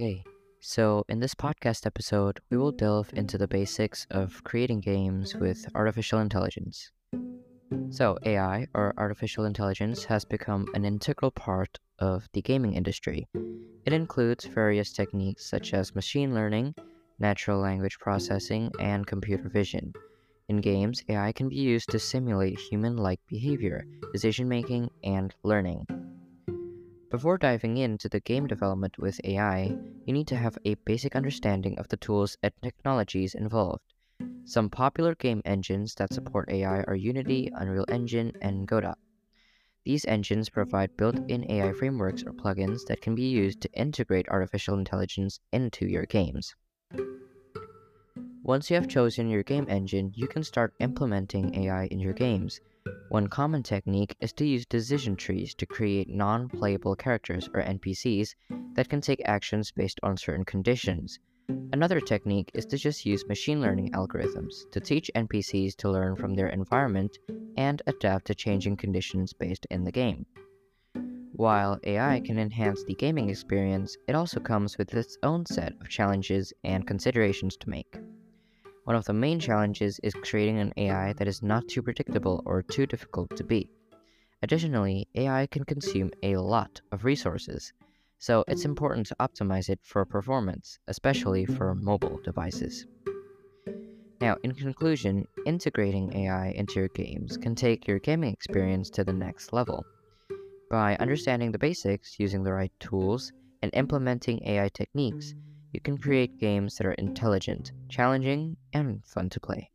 Okay, so, in this podcast episode, we will delve into the basics of creating games with artificial intelligence. So, AI, or artificial intelligence, has become an integral part of the gaming industry. It includes various techniques such as machine learning, natural language processing, and computer vision. In games, AI can be used to simulate human like behavior, decision making, and learning. Before diving into the game mm-hmm. development with AI, you need to have a basic understanding of the tools and technologies involved. Some popular game engines that support AI are Unity, mm-hmm. Unreal Engine, and Godot. These engines mm-hmm. provide built in AI frameworks or plugins that can be used to integrate artificial intelligence into your games. Once you have chosen your game engine, you can start implementing AI in your games. One common technique is to use decision mm-hmm. trees to create non playable characters or NPCs that can take actions based on certain conditions. Another technique is to just use machine learning algorithms to teach NPCs to learn from their environment and adapt to changing conditions based in the game. While AI can enhance the gaming experience, it also comes with its own set of challenges and considerations to make. One of the main challenges is creating an AI that is not too predictable or too difficult to beat. Additionally, AI can consume a lot of resources, so it's important to optimize it for performance, especially for mobile devices. Now, in conclusion, integrating AI into your games can take your gaming experience to the next level. By understanding the basics, using the right tools, and implementing AI techniques, you can create games that are intelligent, challenging, and fun to play.